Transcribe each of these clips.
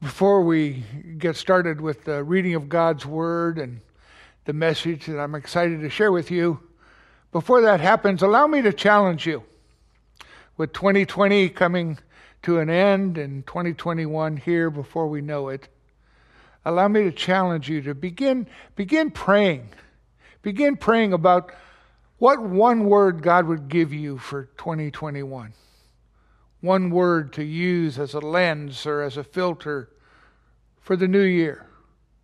Before we get started with the reading of God's Word and the message that I'm excited to share with you, before that happens, allow me to challenge you. With 2020 coming to an end and 2021 here before we know it, allow me to challenge you to begin, begin praying. Begin praying about what one word God would give you for 2021 one word to use as a lens or as a filter for the new year,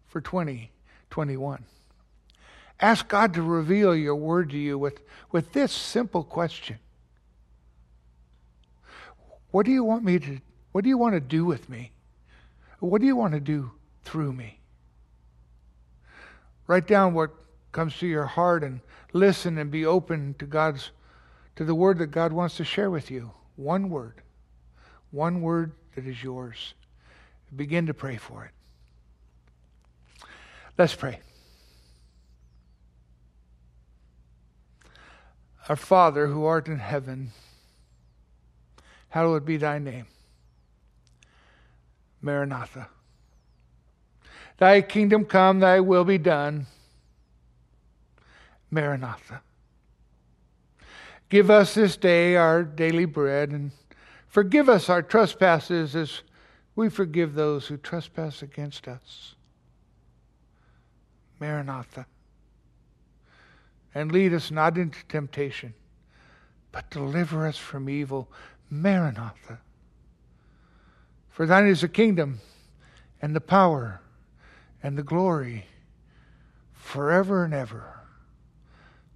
for 2021. Ask God to reveal your word to you with, with this simple question What do you want me to, what do you want to do with me? What do you want to do through me? Write down what comes to your heart and listen and be open to God's to the word that God wants to share with you. One word. One word that is yours. Begin to pray for it. Let's pray. Our Father who art in heaven, hallowed be thy name. Maranatha. Thy kingdom come, thy will be done. Maranatha. Give us this day our daily bread and Forgive us our trespasses as we forgive those who trespass against us. Maranatha. And lead us not into temptation, but deliver us from evil. Maranatha. For thine is the kingdom and the power and the glory forever and ever.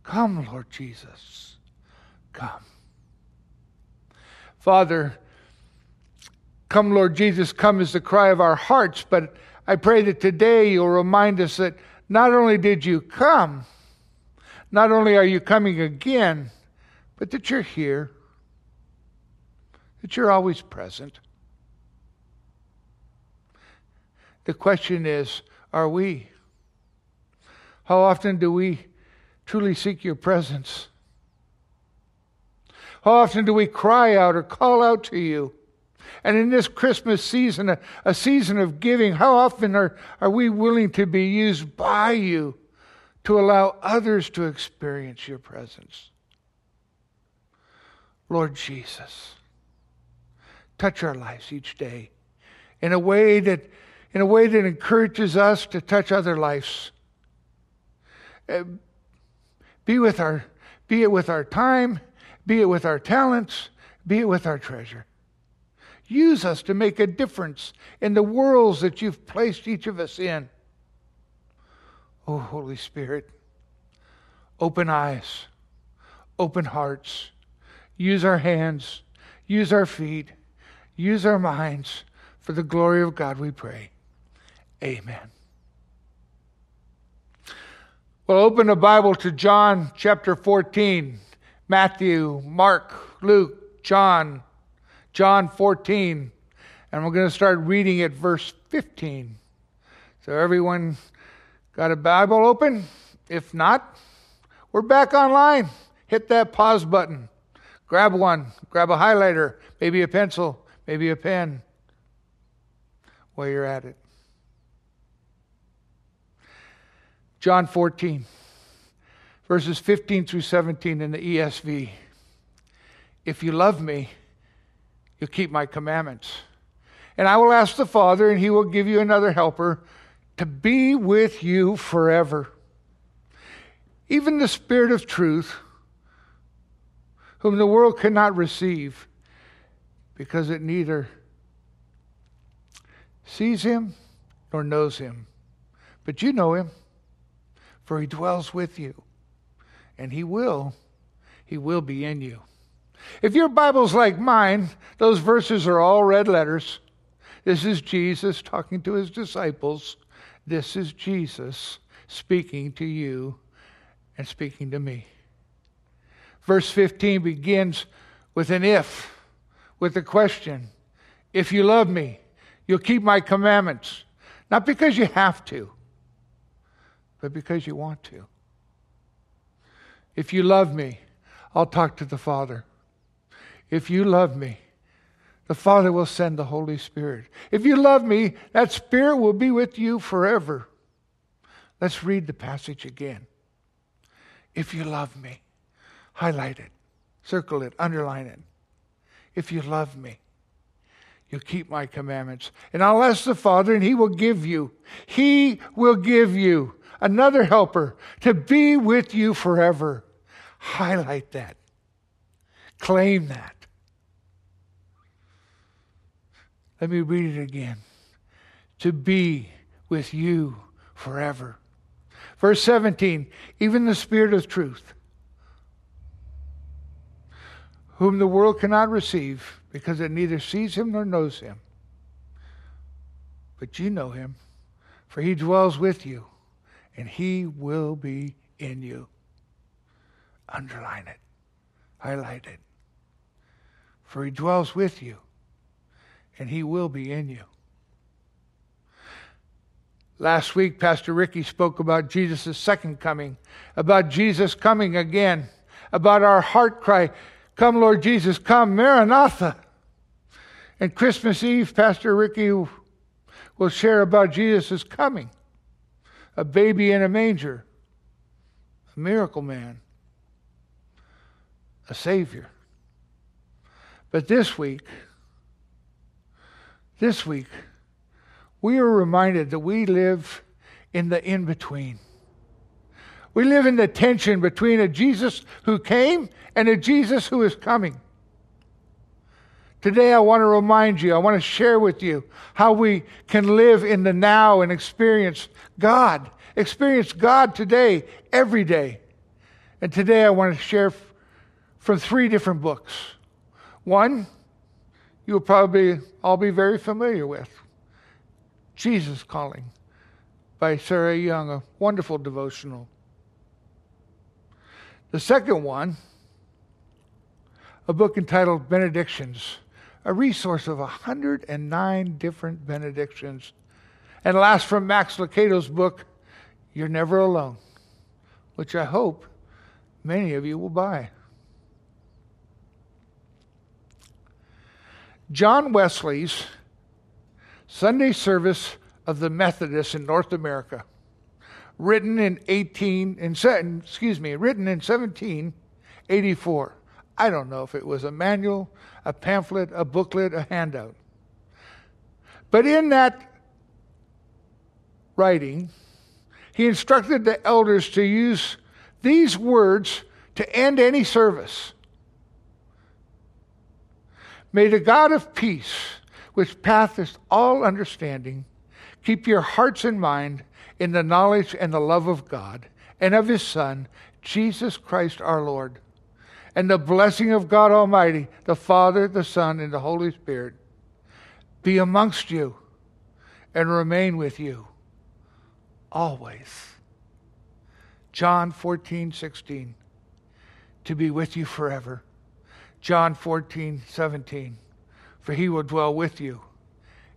Come, Lord Jesus. Come. Father, come, Lord Jesus, come is the cry of our hearts, but I pray that today you'll remind us that not only did you come, not only are you coming again, but that you're here, that you're always present. The question is are we? How often do we truly seek your presence? How often do we cry out or call out to you? And in this Christmas season, a, a, season of giving, how often are, are we willing to be used by you to allow others to experience your presence? Lord Jesus, touch our lives each day in a way that, in a way that encourages us to touch other lives. Uh, be with our, be it with our time, be it with our talents, be it with our treasure. Use us to make a difference in the worlds that you've placed each of us in. Oh, Holy Spirit, open eyes, open hearts. Use our hands, use our feet, use our minds. For the glory of God, we pray. Amen. Well, open the Bible to John chapter 14. Matthew, Mark, Luke, John, John 14. And we're going to start reading at verse 15. So, everyone got a Bible open? If not, we're back online. Hit that pause button. Grab one, grab a highlighter, maybe a pencil, maybe a pen while you're at it. John 14 verses 15 through 17 in the ESV. If you love me, you'll keep my commandments. And I will ask the Father, and he will give you another helper to be with you forever. Even the Spirit of truth, whom the world cannot receive, because it neither sees him nor knows him. But you know him, for he dwells with you and He will. He will be in you. If your Bible's like mine, those verses are all red letters. This is Jesus talking to his disciples. This is Jesus speaking to you and speaking to me. Verse 15 begins with an if, with a question. If you love me, you'll keep my commandments. Not because you have to, but because you want to. If you love me, I'll talk to the Father. If you love me, the Father will send the Holy Spirit. If you love me, that Spirit will be with you forever. Let's read the passage again. If you love me, highlight it, circle it, underline it. If you love me, you'll keep my commandments. And I'll ask the Father, and he will give you, he will give you another helper to be with you forever. Highlight that. Claim that. Let me read it again. To be with you forever. Verse 17, even the Spirit of truth, whom the world cannot receive because it neither sees him nor knows him. But you know him, for he dwells with you, and he will be in you. Underline it, highlight it. For he dwells with you, and he will be in you. Last week, Pastor Ricky spoke about Jesus' second coming, about Jesus coming again, about our heart cry, Come, Lord Jesus, come, Maranatha. And Christmas Eve, Pastor Ricky will share about Jesus' coming a baby in a manger, a miracle man, a Savior. But this week, this week, we are reminded that we live in the in between. We live in the tension between a Jesus who came and a Jesus who is coming. Today, I want to remind you, I want to share with you how we can live in the now and experience God. Experience God today, every day. And today, I want to share from three different books. One, you'll probably all be very familiar with Jesus Calling by Sarah Young, a wonderful devotional. The second one, a book entitled Benedictions, a resource of 109 different benedictions. And last from Max Lucado's book, You're Never Alone, which I hope many of you will buy. John Wesley's Sunday service of the Methodists in North America, written in 18 in, excuse me, written in 1784. I don't know if it was a manual, a pamphlet, a booklet, a handout. But in that writing, he instructed the elders to use these words to end any service. May the God of peace, which passeth all understanding, keep your hearts and mind in the knowledge and the love of God and of his Son, Jesus Christ our Lord. And the blessing of God Almighty, the Father, the Son, and the Holy Spirit be amongst you and remain with you always. John 14, 16. To be with you forever. John 14, 17. For he will dwell with you,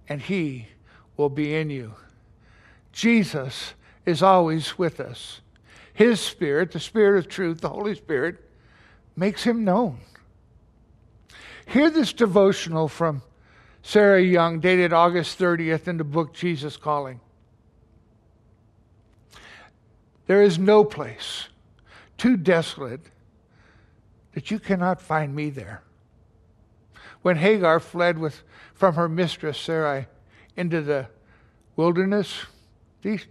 and he will be in you. Jesus is always with us. His Spirit, the Spirit of truth, the Holy Spirit, makes him known. Hear this devotional from Sarah Young, dated August 30th, in the book Jesus Calling. There is no place too desolate that you cannot find me there. When Hagar fled with, from her mistress Sarai into the wilderness,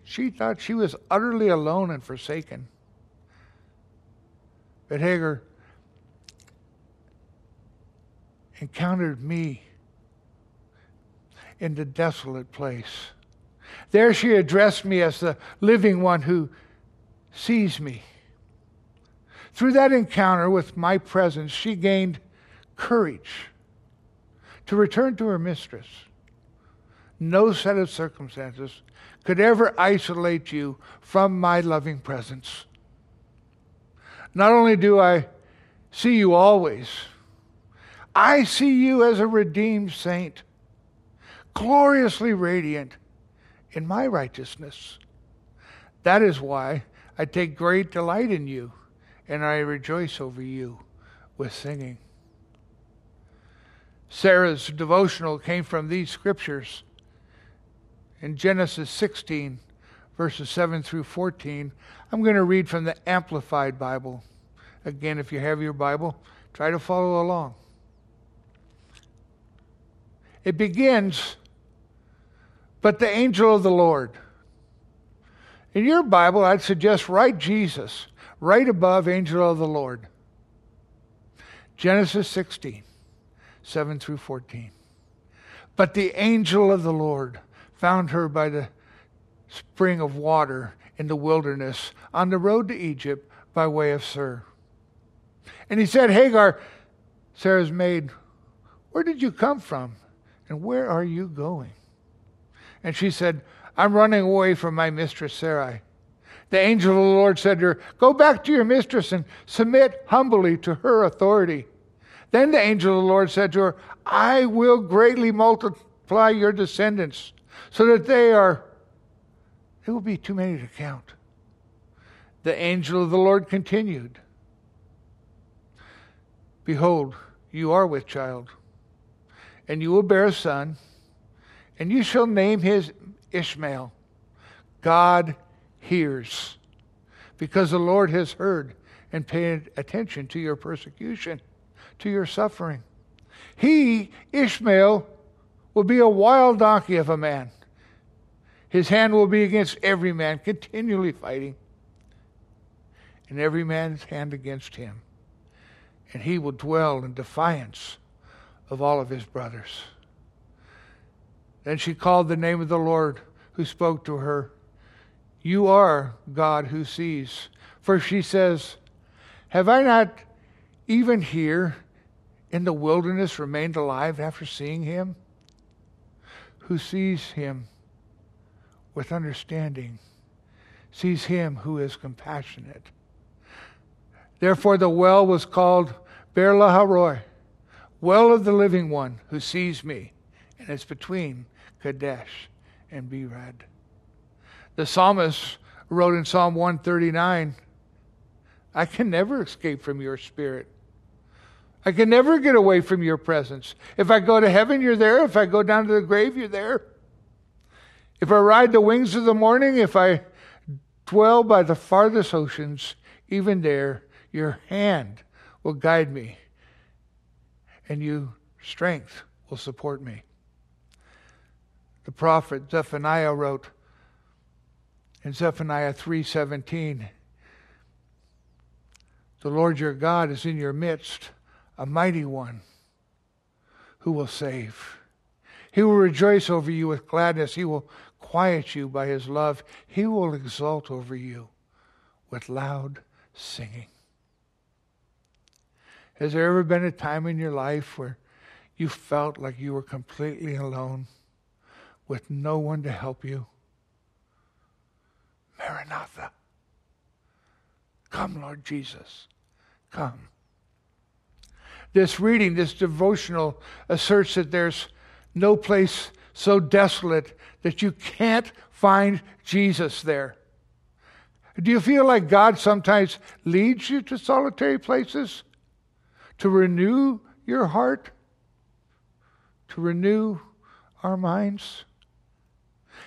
she thought she was utterly alone and forsaken. But Hagar encountered me in the desolate place. There she addressed me as the living one who sees me. Through that encounter with my presence, she gained courage to return to her mistress. No set of circumstances could ever isolate you from my loving presence. Not only do I see you always, I see you as a redeemed saint, gloriously radiant in my righteousness. That is why I take great delight in you, and I rejoice over you with singing. Sarah's devotional came from these scriptures. In Genesis 16, verses 7 through 14, I'm going to read from the Amplified Bible. Again, if you have your Bible, try to follow along. It begins, but the angel of the Lord. In your Bible, I'd suggest write Jesus right above angel of the Lord. Genesis 16, 7 through 14. But the angel of the Lord found her by the spring of water in the wilderness on the road to Egypt by way of Shur. And he said, Hagar, Sarah's maid, where did you come from? And where are you going? And she said, I'm running away from my mistress Sarai. The angel of the Lord said to her, Go back to your mistress and submit humbly to her authority. Then the angel of the Lord said to her, I will greatly multiply your descendants so that they are, there will be too many to count. The angel of the Lord continued, Behold, you are with child, and you will bear a son, and you shall name his Ishmael. God hears, because the Lord has heard and paid attention to your persecution, to your suffering. He, Ishmael, will be a wild donkey of a man. His hand will be against every man, continually fighting, and every man's hand against him. And he will dwell in defiance of all of his brothers. Then she called the name of the Lord who spoke to her. You are God who sees. For she says, Have I not even here in the wilderness remained alive after seeing him? Who sees him with understanding, sees him who is compassionate. Therefore, the well was called Beer Lahai Roi, well of the living one who sees me, and it's between Kadesh and Bered. The psalmist wrote in Psalm 139 I can never escape from your spirit. I can never get away from your presence. If I go to heaven, you're there. If I go down to the grave, you're there. If I ride the wings of the morning, if I dwell by the farthest oceans, even there, your hand will guide me, and you strength will support me. The prophet Zephaniah wrote in Zephaniah 3:17, "The Lord your God is in your midst, a mighty one who will save. He will rejoice over you with gladness. He will quiet you by his love. He will exult over you with loud singing." Has there ever been a time in your life where you felt like you were completely alone? with no one to help you. Maranatha. Come, Lord Jesus. Come. This reading, this devotional, asserts that there's no place so desolate that you can't find Jesus there. Do you feel like God sometimes leads you to solitary places to renew your heart, to renew our minds?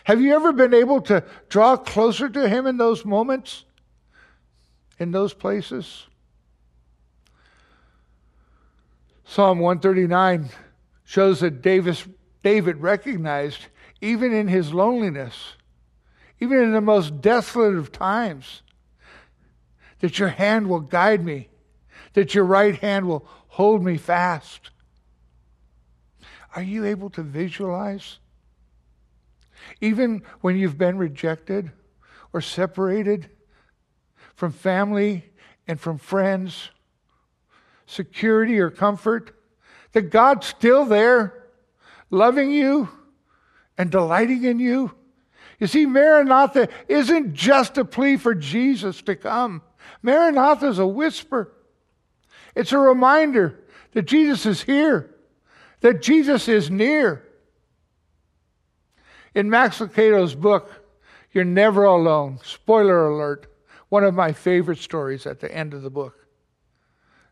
Have you ever been able to draw closer to Him in those moments, in those places? Psalm 139 shows that Davis, David recognized, even in his loneliness, even in the most desolate of times, that your hand will guide me, that your right hand will hold me fast. Are you able to visualize even when you've been rejected or separated from family and from friends, security or comfort, that God's still there, loving you and delighting in you. You see, Maranatha isn't just a plea for Jesus to come. Maranatha is a whisper. It's a reminder that Jesus is here, that Jesus is near. In Max Lucado's book, You're Never Alone, spoiler alert, one of my favorite stories at the end of the book.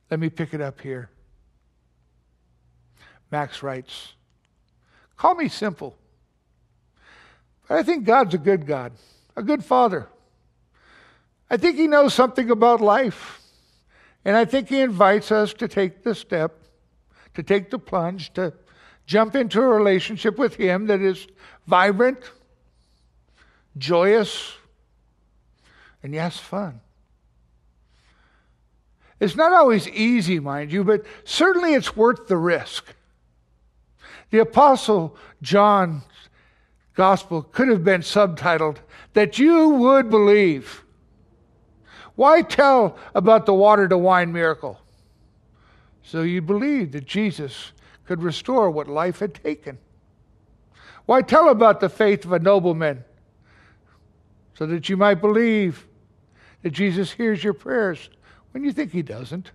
Let me pick it up here. Max writes. Call me simple. But I think God's a good God, a good Father. I think He knows something about life. And I think He invites us to take the step, to take the plunge, to jump into a relationship with Him that is vibrant, joyous, and yes, fun. It's not always easy, mind you, but certainly it's worth the risk. The Apostle John's Gospel could have been subtitled, That You Would Believe. Why tell about the water to wine miracle? So you believe that Jesus could restore what life had taken. Why tell about the faith of a nobleman? So that you might believe that Jesus hears your prayers when you think he doesn't.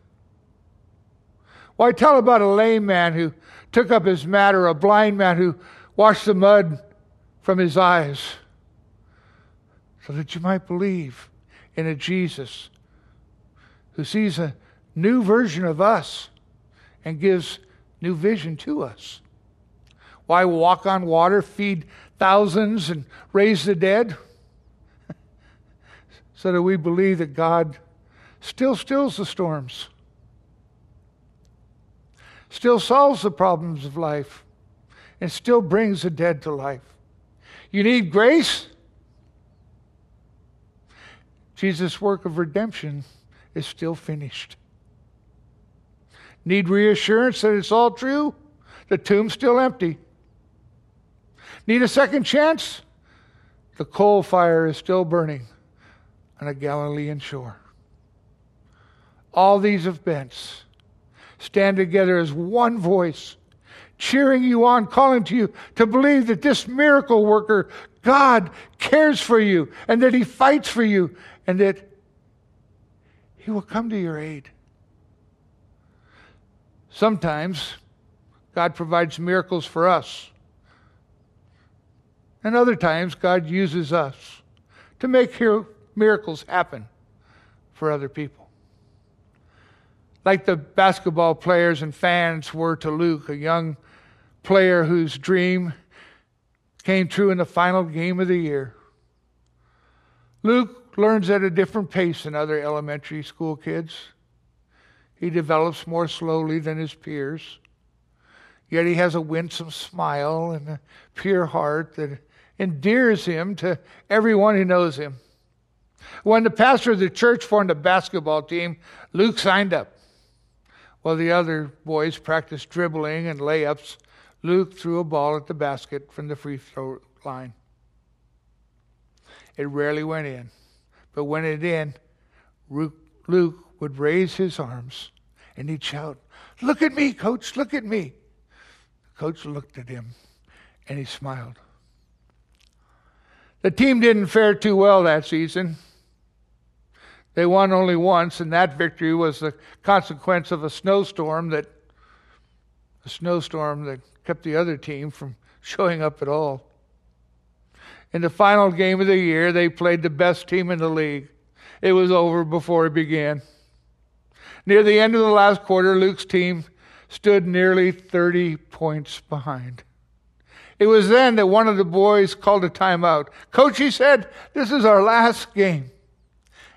Why tell about a lame man who took up his mat or a blind man who washed the mud from his eyes? So that you might believe in a Jesus who sees a new version of us and gives new vision to us. Why walk on water, feed thousands, and raise the dead? so that we believe that God still stills the storms, still solves the problems of life, and still brings the dead to life. You need grace? Jesus' work of redemption is still finished. Need reassurance that it's all true? The tomb's still empty. Need a second chance? The coal fire is still burning on a Galilean shore. All these events stand together as one voice, cheering you on, calling to you to believe that this miracle worker, God, cares for you and that He fights for you and that He will come to your aid. Sometimes God provides miracles for us. And other times, God uses us to make miracles happen for other people. Like the basketball players and fans were to Luke, a young player whose dream came true in the final game of the year. Luke learns at a different pace than other elementary school kids. He develops more slowly than his peers. Yet he has a winsome smile and a pure heart that endears him to everyone who knows him. When the pastor of the church formed a basketball team, Luke signed up. While the other boys practiced dribbling and layups, Luke threw a ball at the basket from the free throw line. It rarely went in. But when it in, Luke would raise his arms and he'd shout, Look at me, coach, look at me. The coach looked at him and he smiled. The team didn't fare too well that season. They won only once, and that victory was the consequence of a snowstorm that a snowstorm that kept the other team from showing up at all. In the final game of the year, they played the best team in the league. It was over before it began. Near the end of the last quarter, Luke's team stood nearly 30 points behind. It was then that one of the boys called a timeout. Coach, he said, this is our last game.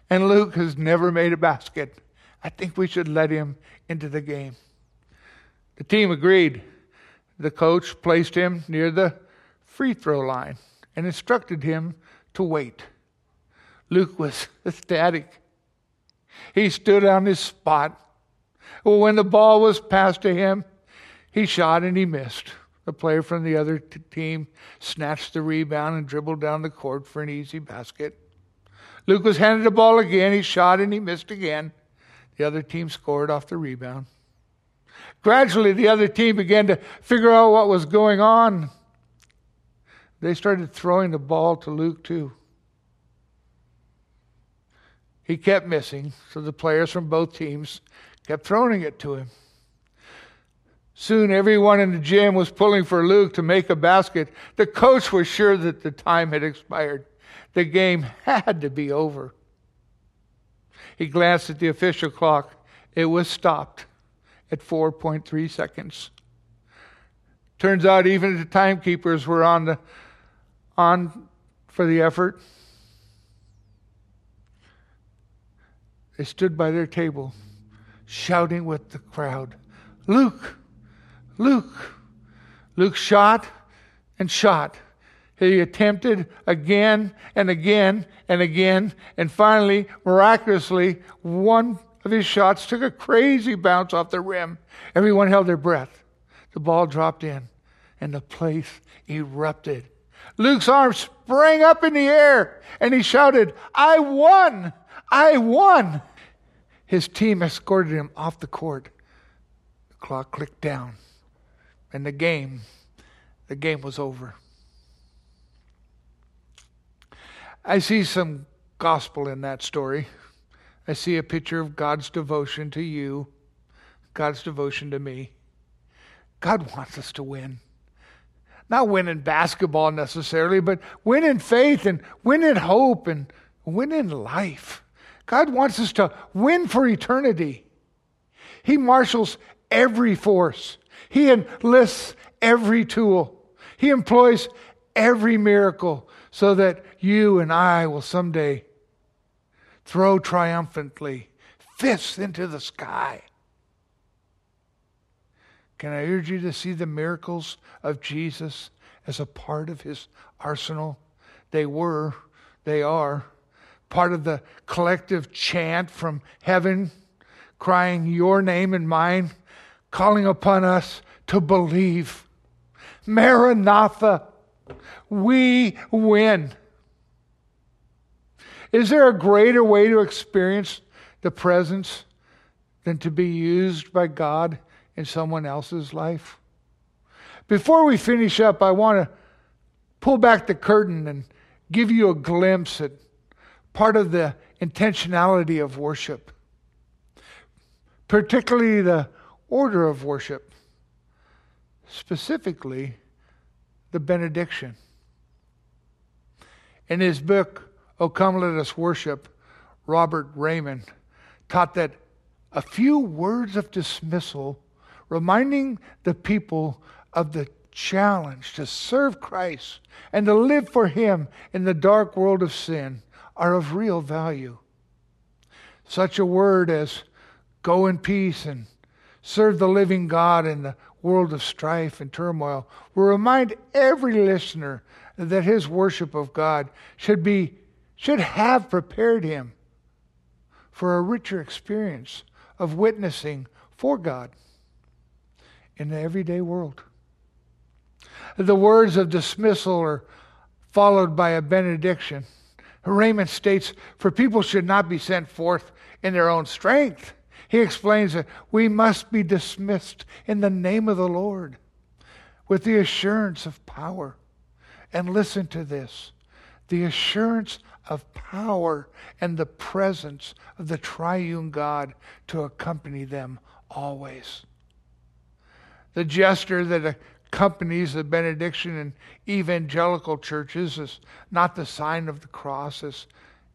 And Luke has never made a basket. I think we should let him into the game. The team agreed. The coach placed him near the free throw line and instructed him to wait. Luke was ecstatic. He stood on his spot. Well, when the ball was passed to him, he shot and he missed. The player from the other t- team snatched the rebound and dribbled down the court for an easy basket. Luke was handed the ball again. He shot and he missed again. The other team scored off the rebound. Gradually, the other team began to figure out what was going on. They started throwing the ball to Luke too. He kept missing, so the players from both teams kept throwing it to him. Soon everyone in the gym was pulling for Luke to make a basket. The coach was sure that the time had expired. The game had to be over. He glanced at the official clock. It was stopped at 4.3 seconds. Turns out even the timekeepers were on the on for the effort. They stood by their table, shouting with the crowd, Luke, Luke. Luke shot and shot. He attempted again and again and again, and finally, miraculously, one of his shots took a crazy bounce off the rim. Everyone held their breath. The ball dropped in, and the place erupted. Luke's arm sprang up in the air, and he shouted, I won! I won! His team escorted him off the court. The clock clicked down, and the game, the game was over. I see some gospel in that story. I see a picture of God's devotion to you, God's devotion to me. God wants us to win. Not win in basketball necessarily, but win in faith and win in hope and win in life. God wants us to win for eternity. He marshals every force, He enlists every tool, He employs every miracle so that you and I will someday throw triumphantly fists into the sky. Can I urge you to see the miracles of Jesus as a part of his arsenal? They were, they are part of the collective chant from heaven, crying your name and mine, calling upon us to believe. Maranatha, we win. Is there a greater way to experience the presence than to be used by God in someone else's life? Before we finish up, I want to pull back the curtain and give you a glimpse at part of the intentionality of worship, particularly the order of worship, specifically the benediction. In his book, Oh Come Let Us Worship, Robert Raymond taught that a few words of dismissal, reminding the people of the challenge to serve Christ and to live for Him in the dark world of sin, are of real value. Such a word as go in peace and serve the living God in the world of strife and turmoil will remind every listener that his worship of God should be should have prepared him for a richer experience of witnessing for God in the everyday world. The words of dismissal are followed by a benediction. Reymond states, For people should not be sent forth in their own strength. He explains that we must be dismissed in the name of the Lord with the assurance of power. And listen to this the assurance of power and the presence of the triune God to accompany them always. The gesture that accompanies of benediction in evangelical churches is not the sign of the cross as,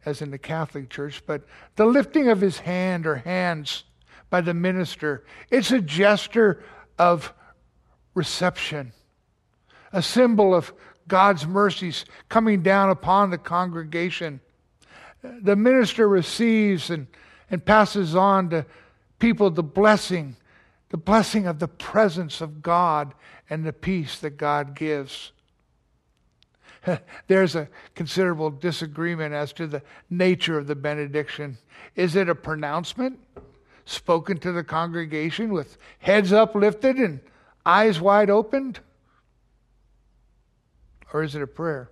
as in the Catholic Church, but the lifting of his hand or hands by the minister. It's a gesture of reception, a symbol of God's mercies coming down upon the congregation. The minister receives and, and passes on to people the blessing, the blessing of the presence of God and the peace that God gives. There's a considerable disagreement as to the nature of the benediction. Is it a pronouncement spoken to the congregation with heads uplifted and eyes wide opened? Or is it a prayer?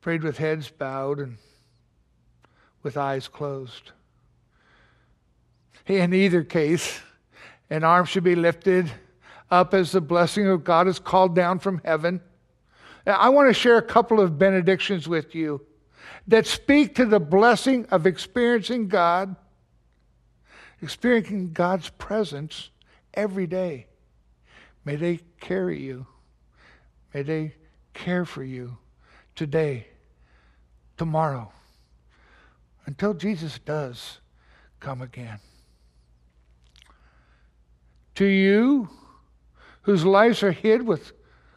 Prayed with heads bowed and with eyes closed. In either case, an arm should be lifted up as the blessing of God is called down from heaven. I want to share a couple of benedictions with you that speak to the blessing of experiencing God, experiencing God's presence every day. May they carry you. May they care for you today, tomorrow, until Jesus does come again. To you whose lives are hid with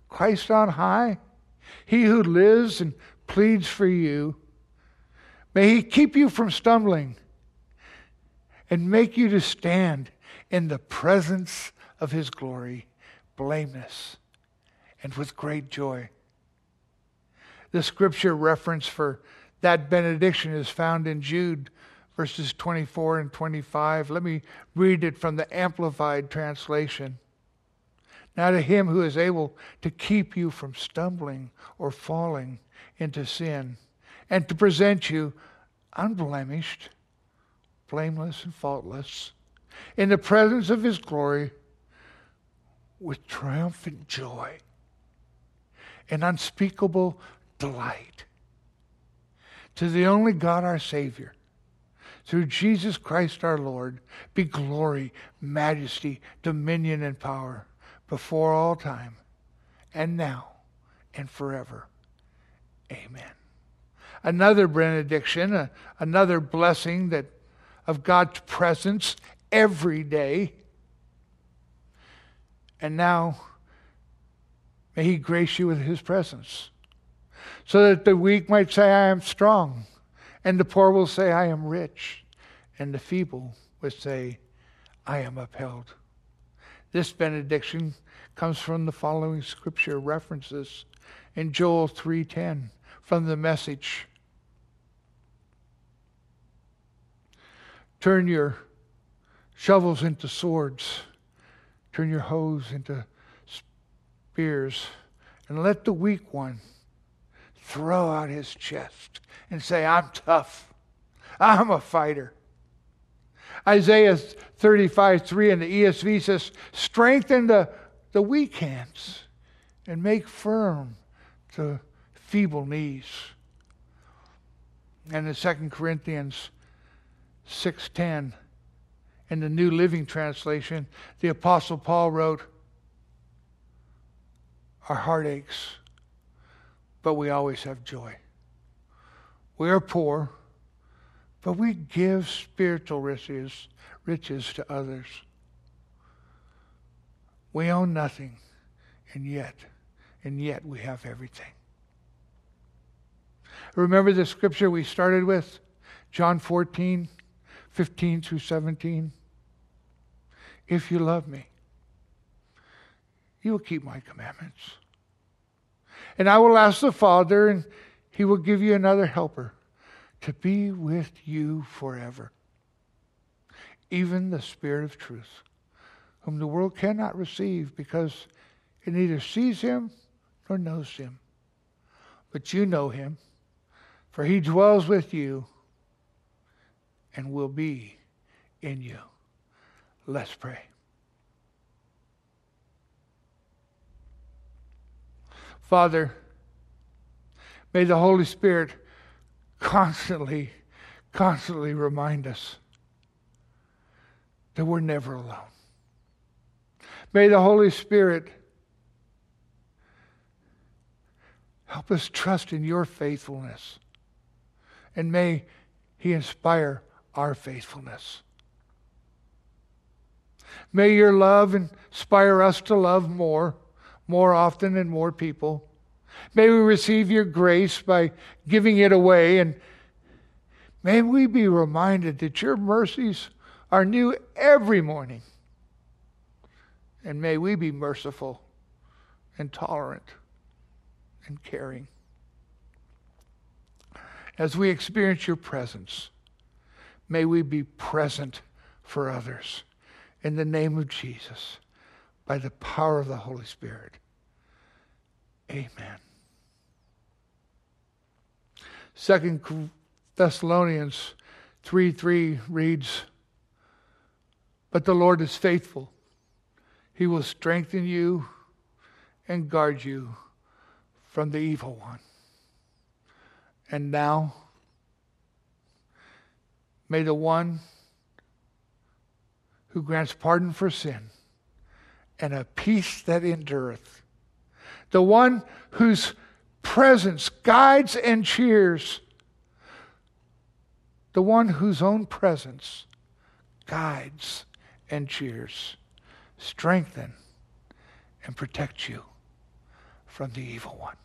Christ on high, he who lives and pleads for you, may he keep you from stumbling and make you to stand in the presence of his glory, blameless and with great joy. The scripture reference for that benediction is found in Jude verses 24 and 25. Let me read it from the Amplified Translation. Now, to him who is able to keep you from stumbling or falling into sin, and to present you unblemished, blameless, and faultless in the presence of his glory with triumphant joy and unspeakable delight. To the only God our Savior, through Jesus Christ our Lord, be glory, majesty, dominion, and power before all time, and now, and forever. Amen. Another benediction, another blessing that of God's presence every day. And now, may He grace you with His presence, so that the weak might say, I am strong, and the poor will say, I am rich, and the feeble will say, I am upheld. This benediction comes from the following scripture references in Joel 3:10 from the message. Turn your shovels into swords, turn your hoes into spears, and let the weak one throw out his chest and say, I'm tough. I'm a fighter. Isaiah 35 3 in the ESV says, Strengthen the, the weak hands and make firm the feeble knees. And in 2 Corinthians 6:10 in the New Living Translation, the apostle Paul wrote, our heartaches, but we always have joy. We are poor, but we give spiritual riches, riches to others. We own nothing, and yet, and yet we have everything. Remember the scripture we started with? John 14, 15 through 17. If you love me, you will keep my commandments. And I will ask the Father, and he will give you another helper to be with you forever. Even the Spirit of truth, whom the world cannot receive because it neither sees him nor knows him. But you know him, for he dwells with you and will be in you. Let's pray. Father, may the Holy Spirit constantly, constantly remind us that we're never alone. May the Holy Spirit help us trust in your faithfulness. And may He inspire our faithfulness. May your love inspire us to love more, more often, and more people. May we receive your grace by giving it away, and may we be reminded that your mercies are new every morning. And may we be merciful and tolerant and caring. As we experience your presence, may we be present for others. In the name of Jesus, by the power of the Holy Spirit. Amen. Second Thessalonians 3 3 reads, But the Lord is faithful. He will strengthen you and guard you from the evil one. And now, may the one who grants pardon for sin and a peace that endureth, the one whose presence guides and cheers, the one whose own presence guides and cheers, strengthen and protect you from the evil one.